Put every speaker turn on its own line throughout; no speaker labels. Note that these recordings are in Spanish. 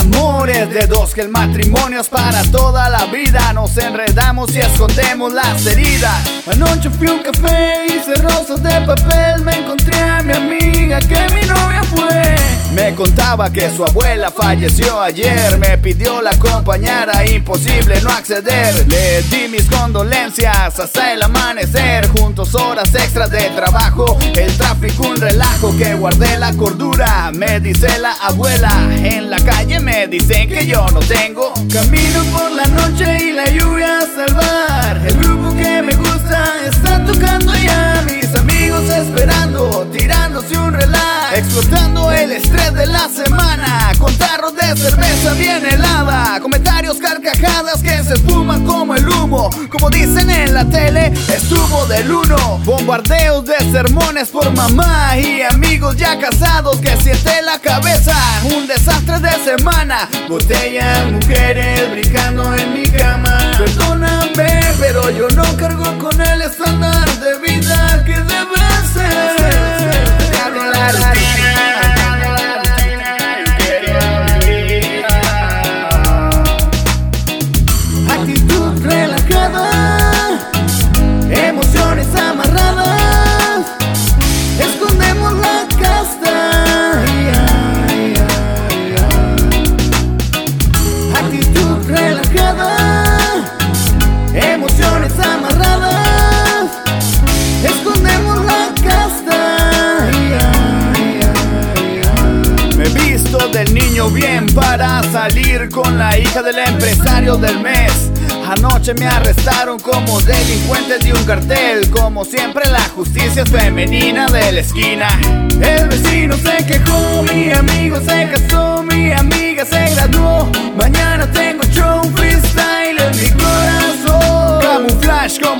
Que el amor es de dos, que el matrimonio es para toda la vida. Nos enredamos y escondemos las heridas. Anoche fui a un café, hice rosas de papel. Me encontré a mi amiga que mi contaba que su abuela falleció ayer. Me pidió la acompañara, imposible no acceder. Le di mis condolencias hasta el amanecer. Juntos horas extras de trabajo. El tráfico un relajo que guardé la cordura. Me dice la abuela en la calle me dicen que yo no tengo Camino por la noche y la lluvia a salvar El grupo que me gusta está tocando ya Explotando el estrés de la semana. Con tarros de cerveza bien helada. Comentarios carcajadas que se esfuman como el humo. Como dicen en la tele, estuvo del uno. Bombardeos de sermones por mamá Y amigos ya casados que siente la cabeza. Un desastre de semana. Botellas, mujeres brincando en mi cama bien para salir con la hija del empresario del mes. Anoche me arrestaron como delincuente de un cartel. Como siempre, la justicia es femenina de la esquina. El vecino se quejó, mi amigo se casó, mi amiga se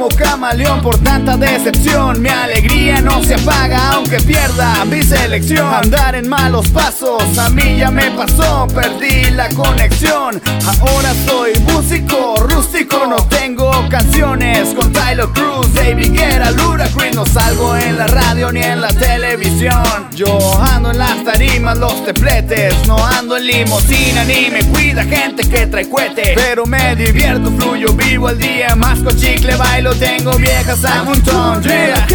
como camaleón por tanta decepción. Mi alegría no se apaga aunque pierda mi selección. Andar en malos pasos, a mí ya me pasó, perdí la conexión. Ahora soy músico rústico, no tengo canciones con Tyler Cruz, David Guerra, Ludacris. No salgo en la radio ni en la televisión. Yo ando en las tarimas, los tepletes. No ando en limosina ni me cuida gente que trae cohete. Pero me divierto, fluyo, vivo el día. Masco chicle, bailo, tengo viejas a montón. Yeah.